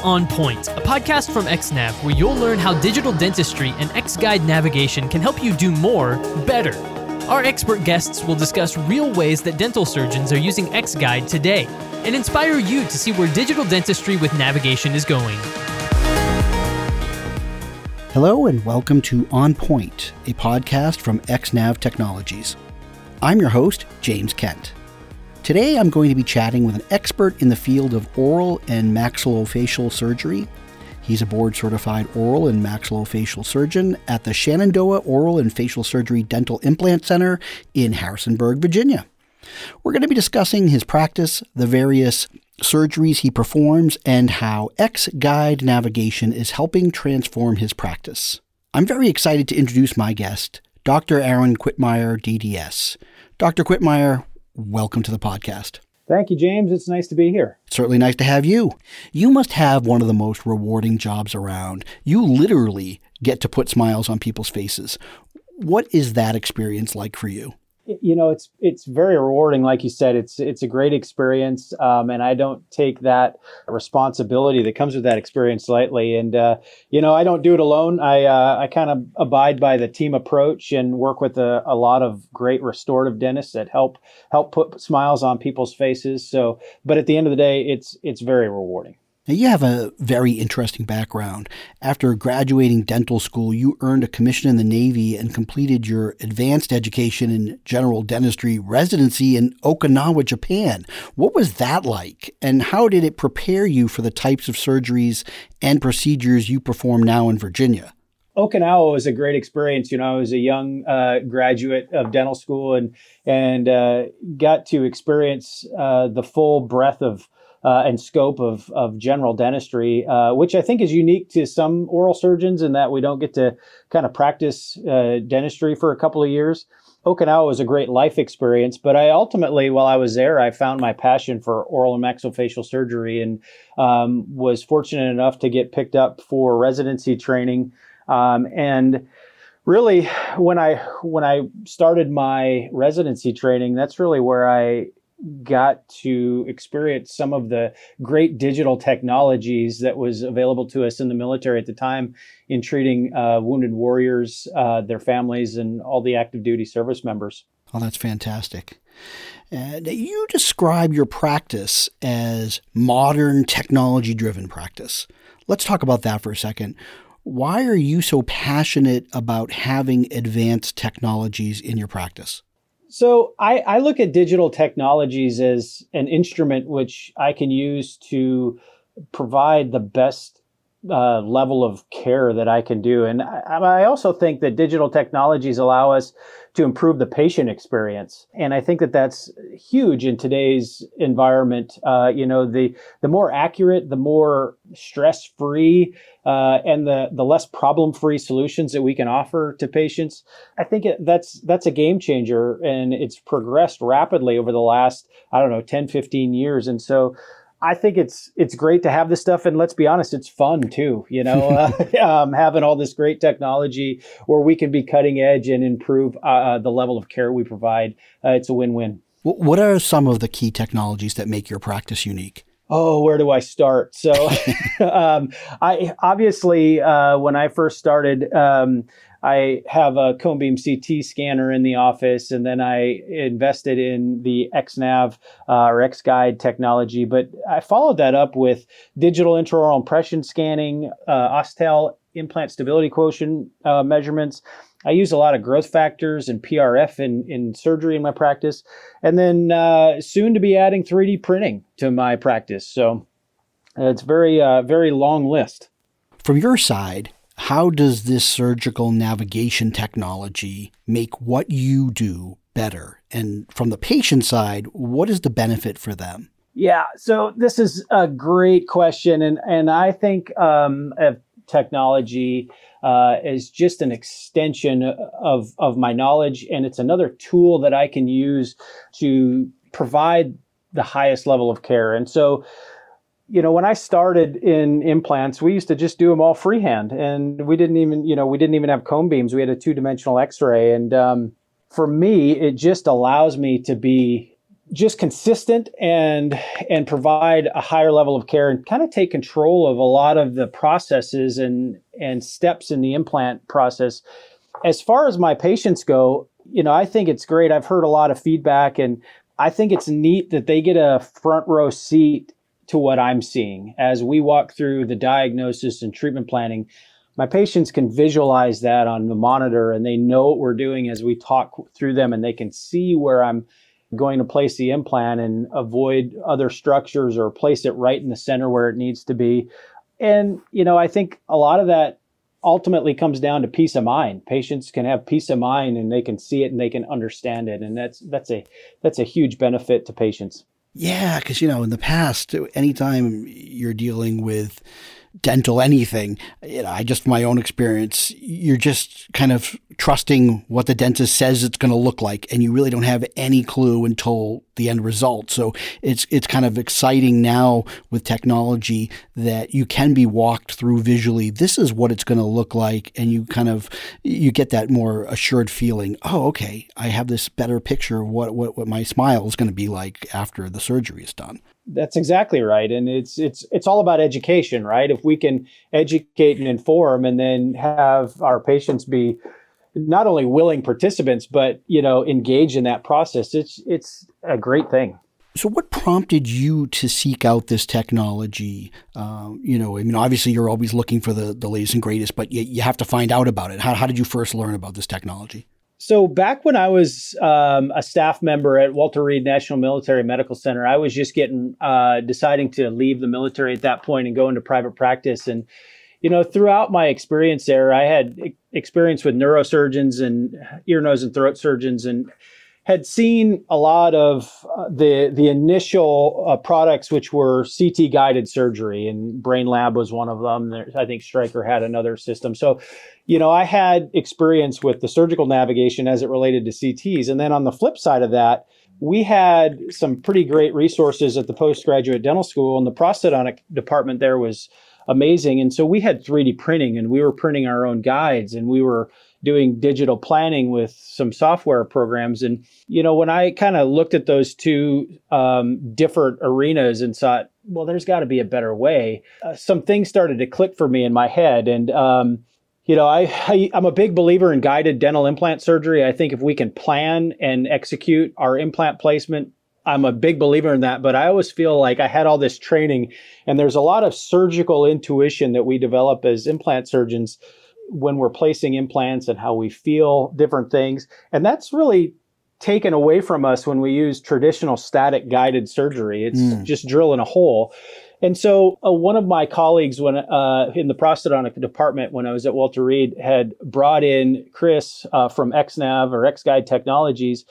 On Point, a podcast from XNav where you'll learn how digital dentistry and XGuide navigation can help you do more, better. Our expert guests will discuss real ways that dental surgeons are using XGuide today and inspire you to see where digital dentistry with navigation is going. Hello, and welcome to On Point, a podcast from XNav Technologies. I'm your host, James Kent. Today I'm going to be chatting with an expert in the field of oral and maxillofacial surgery. He's a board certified oral and maxillofacial surgeon at the Shenandoah Oral and Facial Surgery Dental Implant Center in Harrisonburg, Virginia. We're going to be discussing his practice, the various surgeries he performs, and how X Guide navigation is helping transform his practice. I'm very excited to introduce my guest, Dr. Aaron Quitmeyer, DDS. Dr. Quitmeyer, welcome to the podcast. Thank you, James. It's nice to be here. Certainly nice to have you. You must have one of the most rewarding jobs around. You literally get to put smiles on people's faces. What is that experience like for you? You know it's it's very rewarding. Like you said it's it's a great experience um, and i don't take that responsibility that comes with that experience lightly. And uh, you know i don't do it alone. I uh, i kind of abide by the team approach and work with a, a lot of great restorative dentists that help help put smiles on people's faces. So but at the end of the day it's it's very rewarding now, you have a very interesting background. After graduating dental school, you earned a commission in the Navy and completed your advanced education in general dentistry residency in Okinawa, Japan. What was that like, and how did it prepare you for the types of surgeries and procedures you perform now in Virginia? Okinawa was a great experience. You know, I was a young uh, graduate of dental school and and uh, got to experience uh, the full breadth of uh, and scope of, of general dentistry, uh, which I think is unique to some oral surgeons in that we don't get to kind of practice uh, dentistry for a couple of years. Okinawa was a great life experience, but I ultimately, while I was there, I found my passion for oral and maxillofacial surgery and um, was fortunate enough to get picked up for residency training. Um, and really, when I when I started my residency training, that's really where I got to experience some of the great digital technologies that was available to us in the military at the time in treating uh, wounded warriors, uh, their families, and all the active duty service members. Oh, that's fantastic. And you describe your practice as modern technology driven practice. Let's talk about that for a second. Why are you so passionate about having advanced technologies in your practice? So I, I, look at digital technologies as an instrument which I can use to provide the best uh, level of care that I can do. And I, I, also think that digital technologies allow us to improve the patient experience. And I think that that's huge in today's environment. Uh, you know, the, the more accurate, the more stress free, uh, and the, the less problem free solutions that we can offer to patients. I think it, that's, that's a game changer and it's progressed rapidly over the last, I don't know, 10, 15 years. And so, I think it's it's great to have this stuff, and let's be honest, it's fun too. You know, uh, um, having all this great technology where we can be cutting edge and improve uh, uh, the level of care we provide. Uh, it's a win-win. What are some of the key technologies that make your practice unique? Oh, where do I start? So, um, I obviously uh, when I first started. Um, I have a cone beam CT scanner in the office, and then I invested in the XNav uh, or XGuide technology. But I followed that up with digital intraoral impression scanning, uh, Osstell implant stability quotient uh, measurements. I use a lot of growth factors and PRF in, in surgery in my practice, and then uh, soon to be adding 3D printing to my practice. So it's very uh, very long list. From your side, how does this surgical navigation technology make what you do better? And from the patient side, what is the benefit for them? Yeah, so this is a great question, and and I think um, technology uh, is just an extension of of my knowledge, and it's another tool that I can use to provide the highest level of care. And so, you know, when I started in implants, we used to just do them all freehand, and we didn't even, you know, we didn't even have cone beams. We had a two-dimensional X-ray, and um, for me, it just allows me to be just consistent and and provide a higher level of care and kind of take control of a lot of the processes and and steps in the implant process as far as my patients go you know i think it's great i've heard a lot of feedback and i think it's neat that they get a front row seat to what i'm seeing as we walk through the diagnosis and treatment planning my patients can visualize that on the monitor and they know what we're doing as we talk through them and they can see where i'm going to place the implant and avoid other structures or place it right in the center where it needs to be. And, you know, I think a lot of that ultimately comes down to peace of mind. Patients can have peace of mind and they can see it and they can understand it. And that's that's a that's a huge benefit to patients. Yeah, because you know, in the past, anytime you're dealing with dental anything, you know, I just my own experience, you're just kind of trusting what the dentist says it's going to look like, and you really don't have any clue until the end result. So it's it's kind of exciting now with technology that you can be walked through visually. This is what it's going to look like, and you kind of you get that more assured feeling. Oh, okay, I have this better picture of what what, what my smile is going to be like after the surgery is done. That's exactly right, and it's it's it's all about education, right? If we can educate and inform, and then have our patients be not only willing participants, but you know, engage in that process, it's it's a great thing. So, what prompted you to seek out this technology? Uh, you know, I mean, obviously, you're always looking for the, the latest and greatest, but you, you have to find out about it. How, how did you first learn about this technology? So back when I was um, a staff member at Walter Reed National Military Medical Center, I was just getting uh, deciding to leave the military at that point and go into private practice. And you know, throughout my experience there, I had experience with neurosurgeons and ear, nose, and throat surgeons, and had seen a lot of uh, the the initial uh, products, which were CT guided surgery, and Brainlab was one of them. There, I think Stryker had another system. So you know, I had experience with the surgical navigation as it related to CTs. And then on the flip side of that, we had some pretty great resources at the postgraduate dental school, and the prosthodontic department there was amazing. And so we had 3D printing, and we were printing our own guides, and we were doing digital planning with some software programs. And, you know, when I kind of looked at those two um, different arenas and thought, well, there's got to be a better way, uh, some things started to click for me in my head. And, um, you know, I, I am a big believer in guided dental implant surgery. I think if we can plan and execute our implant placement, I'm a big believer in that. But I always feel like I had all this training, and there's a lot of surgical intuition that we develop as implant surgeons when we're placing implants and how we feel different things, and that's really taken away from us when we use traditional static guided surgery. It's mm. just drilling a hole. And so uh, one of my colleagues when uh, in the prosthodontic department when I was at Walter Reed had brought in Chris uh, from XNav or XGuide Technologies,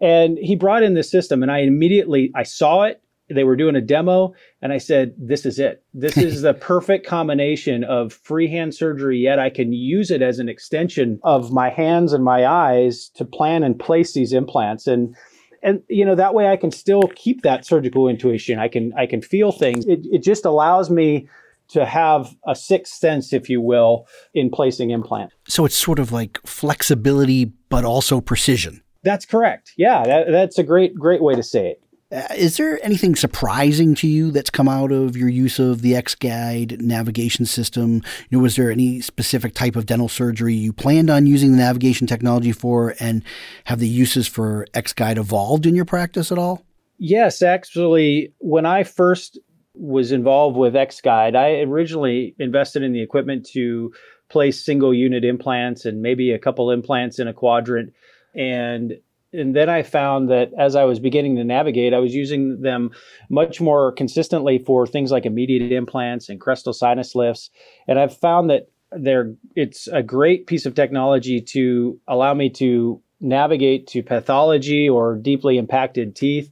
and he brought in this system, and I immediately I saw it. They were doing a demo, and I said, "This is it. This is the perfect combination of freehand surgery. Yet I can use it as an extension of my hands and my eyes to plan and place these implants." And and you know that way I can still keep that surgical intuition. I can I can feel things. It, it just allows me to have a sixth sense, if you will, in placing implant. So it's sort of like flexibility, but also precision. That's correct. Yeah, that, that's a great great way to say it. Uh, is there anything surprising to you that's come out of your use of the XGuide navigation system? You know, was there any specific type of dental surgery you planned on using the navigation technology for, and have the uses for XGuide evolved in your practice at all? Yes, actually, when I first was involved with XGuide, I originally invested in the equipment to place single unit implants and maybe a couple implants in a quadrant. And and then I found that as I was beginning to navigate, I was using them much more consistently for things like immediate implants and crestal sinus lifts. And I've found that they're it's a great piece of technology to allow me to navigate to pathology or deeply impacted teeth.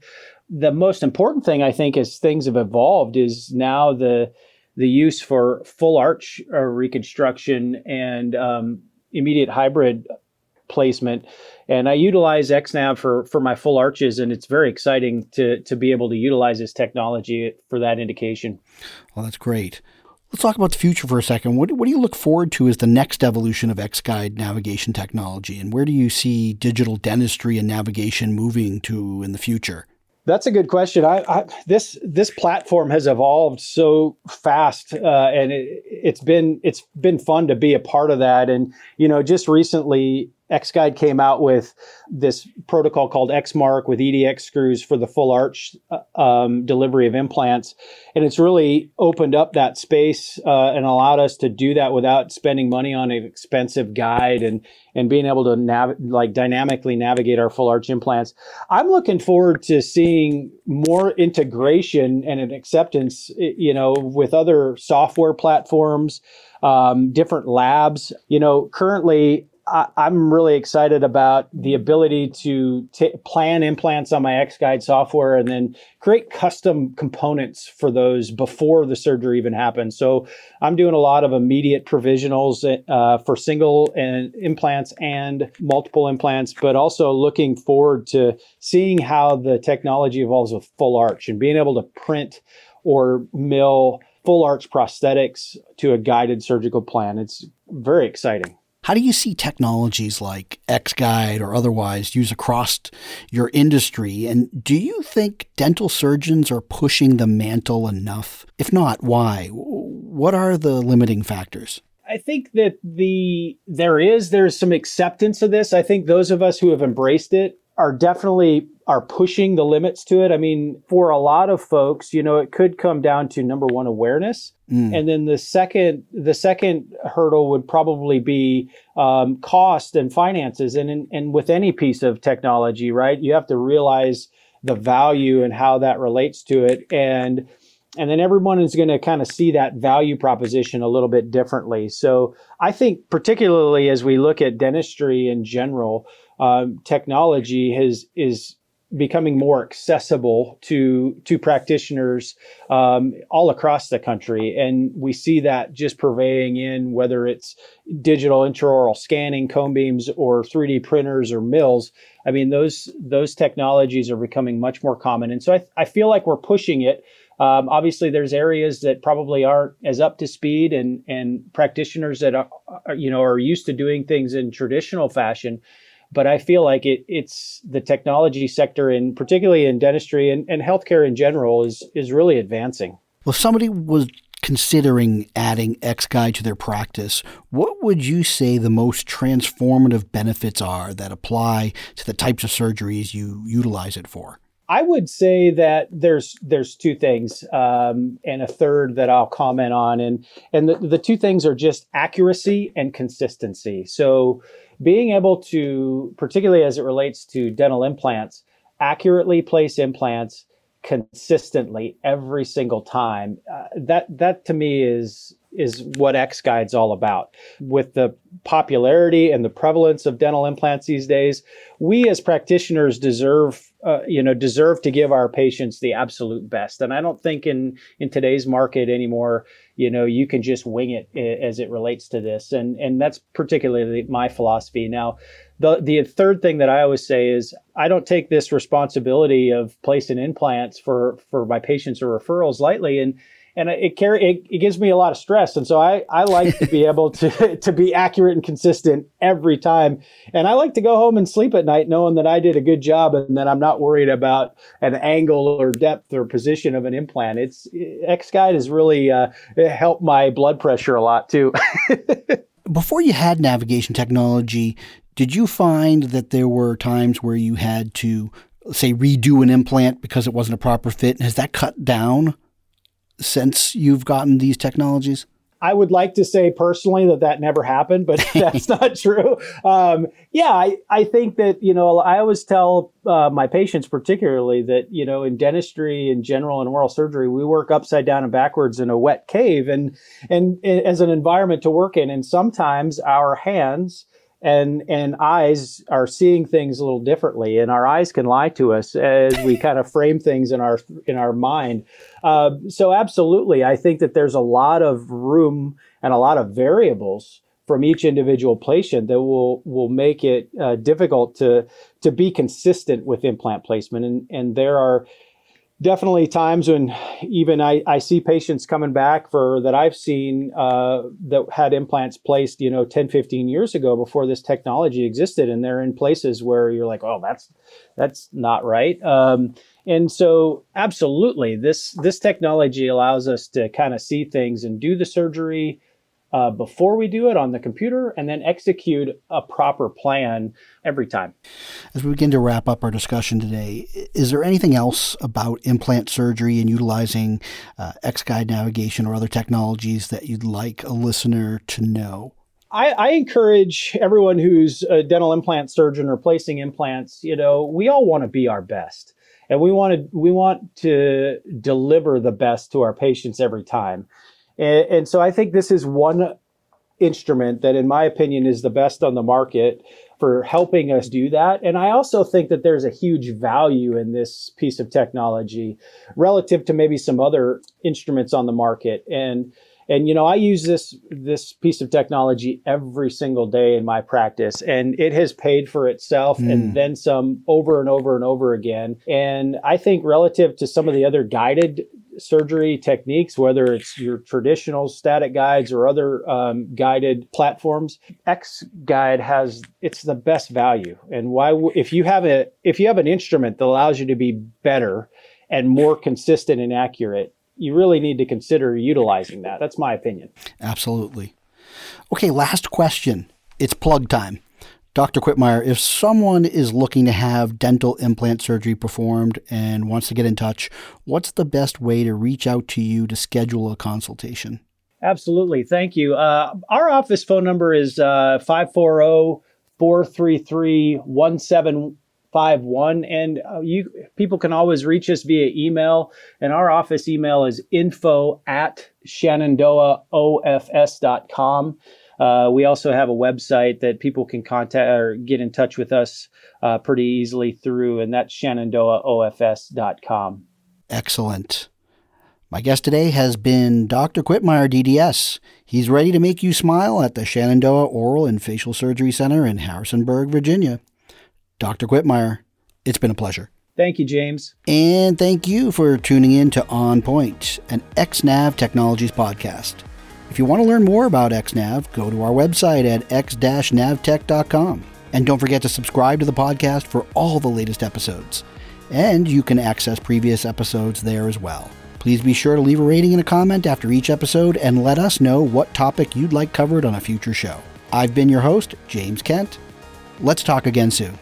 The most important thing I think as things have evolved is now the the use for full arch uh, reconstruction and um, immediate hybrid placement. And I utilize XNav for for my full arches, and it's very exciting to to be able to utilize this technology for that indication. Well, that's great. Let's talk about the future for a second. What, what do you look forward to as the next evolution of XGuide navigation technology, and where do you see digital dentistry and navigation moving to in the future? That's a good question. I, I, this this platform has evolved so fast, uh, and it, has been it's been fun to be a part of that. And you know, just recently, XGuide came out with this protocol called XMark with EDX screws for the full arch uh, um, delivery of implants. And it's really opened up that space uh, and allowed us to do that without spending money on an expensive guide and, and being able to nav- like dynamically navigate our full arch implants. I'm looking forward to seeing more integration and an acceptance, you know, with other software platforms, um, different labs. You know, currently I, am really excited about the ability to t- plan implants on my XGuide software and then create custom components for those before the surgery even happens. So I'm doing a lot of immediate provisionals uh, for single and implants and multiple implants, but also looking forward to seeing how the technology evolves with full arch and being able to print or mill full arch prosthetics to a guided surgical plan. It's very exciting. How do you see technologies like XGuide or otherwise used across your industry? And do you think dental surgeons are pushing the mantle enough? If not, why? What are the limiting factors? I think that the there is there's some acceptance of this. I think those of us who have embraced it are definitely are pushing the limits to it. I mean, for a lot of folks, you know, it could come down to number one awareness, mm. and then the second the second hurdle would probably be um, cost and finances. And and with any piece of technology, right, you have to realize the value and how that relates to it, and and then everyone is going to kind of see that value proposition a little bit differently. So I think, particularly as we look at dentistry in general um, technology has is becoming more accessible to to practitioners um, all across the country, and we see that just purveying in whether it's digital intraoral scanning, cone beams, or 3D printers or mills. I mean, those those technologies are becoming much more common, and so I, I feel like we're pushing it. Um, obviously, there's areas that probably aren't as up to speed, and and practitioners that are, you know are used to doing things in traditional fashion but I feel like it, it's the technology sector, and particularly in dentistry and, and healthcare in general, is is really advancing. Well, somebody was considering adding XGuide to their practice, what would you say the most transformative benefits are that apply to the types of surgeries you utilize it for? I would say that there's there's two things, um, and a third that I'll comment on, and and the, the two things are just accuracy and consistency. So being able to, particularly as it relates to dental implants, accurately place implants consistently every single time. Uh, that that to me is is what X Guide's all about. With the popularity and the prevalence of dental implants these days, we as practitioners deserve uh, you know deserve to give our patients the absolute best. And I don't think in in today's market anymore you know you can just wing it as it relates to this and and that's particularly my philosophy now the the third thing that i always say is i don't take this responsibility of placing implants for for my patients or referrals lightly and and it carry it, it, gives me a lot of stress. And so i i like to be able to to be accurate and consistent every time. And i like to go home and sleep at night knowing that i did a good job and that i'm not worried about an angle or depth or position of an implant. It's x guide has really uh, helped my blood pressure a lot too. Before you had navigation technology did you find that there were times where you had to say redo an implant because it wasn't a proper fit? Has that cut down since you've gotten these technologies? I would like to say personally that that never happened, but that's not true. Um, yeah, I, I think that, you know, I always tell uh, my patients, particularly, that, you know, in dentistry in general and oral surgery, we work upside down and backwards in a wet cave and, and, and as an environment to work in. And sometimes our hands, and and eyes are seeing things a little differently and our eyes can lie to us as we kind of frame things in our in our mind. Uh, so absolutely i think that there's a lot of room and a lot of variables from each individual patient that will will make it uh, difficult to to be consistent with implant placement and and there are definitely times when even I, I see patients coming back for that I've seen uh, that had implants placed, you know, 10, 15 years ago before this technology existed. And they're in places where you're like, oh, that's, that's not right. Um, And so, absolutely, this this technology allows us to kind of see things and do the surgery uh, before we do it on the computer, and then execute a proper plan every time. As we begin to wrap up our discussion today, is there anything else about implant surgery and utilizing uh, X-Guide navigation or other technologies that you'd like a listener to know? I, I, encourage everyone who's a dental implant surgeon replacing implants, you know, we all want to be our best. And we want to we want to deliver the best to our patients every time. And, and so I think this is one instrument that in my opinion is the best on the market for helping us do that. And I also think that there's a huge value in this piece of technology relative to maybe some other instruments on the market. And and you know i use this this piece of technology every single day in my practice and it has paid for itself mm. and then some over and over and over again and i think relative to some of the other guided surgery techniques whether it's your traditional static guides or other um, guided platforms x guide has it's the best value and why if you have a if you have an instrument that allows you to be better and more consistent and accurate you really need to consider utilizing that. That's my opinion. Absolutely. Okay, last question. It's plug time. Dr. Quitmeyer, if someone is looking to have dental implant surgery performed and wants to get in touch, what's the best way to reach out to you to schedule a consultation? Absolutely. Thank you. Uh, our office phone number is uh, 540 433 five one and uh, you people can always reach us via email and our office email is info at shenandoahofs.com uh, we also have a website that people can contact or get in touch with us uh, pretty easily through and that's shenandoahofs.com excellent my guest today has been Dr. Quitmeyer, DDS. He's ready to make you smile at the Shenandoah Oral and Facial Surgery Center in Harrisonburg, Virginia. Dr. Quitmeyer, it's been a pleasure. Thank you, James. And thank you for tuning in to On Point, an XNAV Technologies podcast. If you want to learn more about XNAV, go to our website at x-navtech.com. And don't forget to subscribe to the podcast for all the latest episodes. And you can access previous episodes there as well. Please be sure to leave a rating and a comment after each episode and let us know what topic you'd like covered on a future show. I've been your host, James Kent. Let's talk again soon.